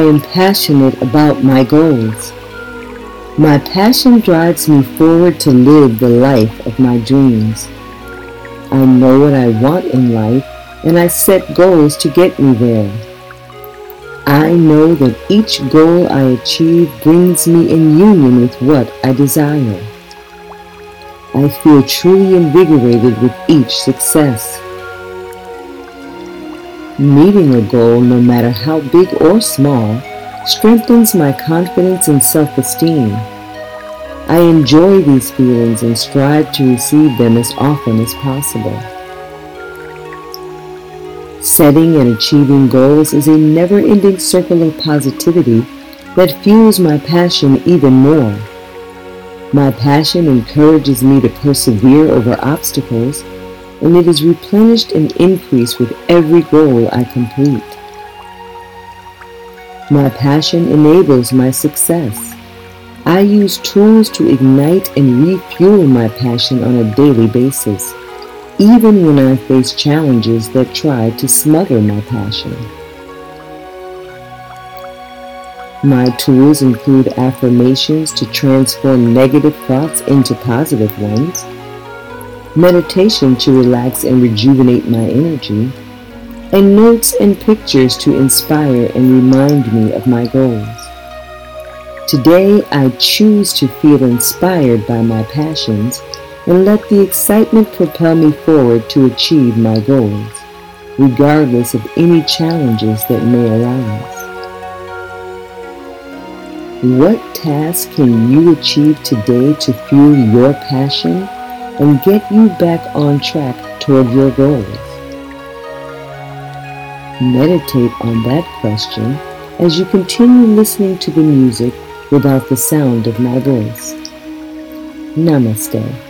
I am passionate about my goals. My passion drives me forward to live the life of my dreams. I know what I want in life and I set goals to get me there. I know that each goal I achieve brings me in union with what I desire. I feel truly invigorated with each success. Meeting a goal, no matter how big or small, strengthens my confidence and self-esteem. I enjoy these feelings and strive to receive them as often as possible. Setting and achieving goals is a never-ending circle of positivity that fuels my passion even more. My passion encourages me to persevere over obstacles, and it is replenished and increased with every goal I complete. My passion enables my success. I use tools to ignite and refuel my passion on a daily basis, even when I face challenges that try to smother my passion. My tools include affirmations to transform negative thoughts into positive ones, meditation to relax and rejuvenate my energy, and notes and pictures to inspire and remind me of my goals. Today, I choose to feel inspired by my passions and let the excitement propel me forward to achieve my goals, regardless of any challenges that may arise. What task can you achieve today to fuel your passion and get you back on track toward your goals? Meditate on that question as you continue listening to the music without the sound of my voice. Namaste.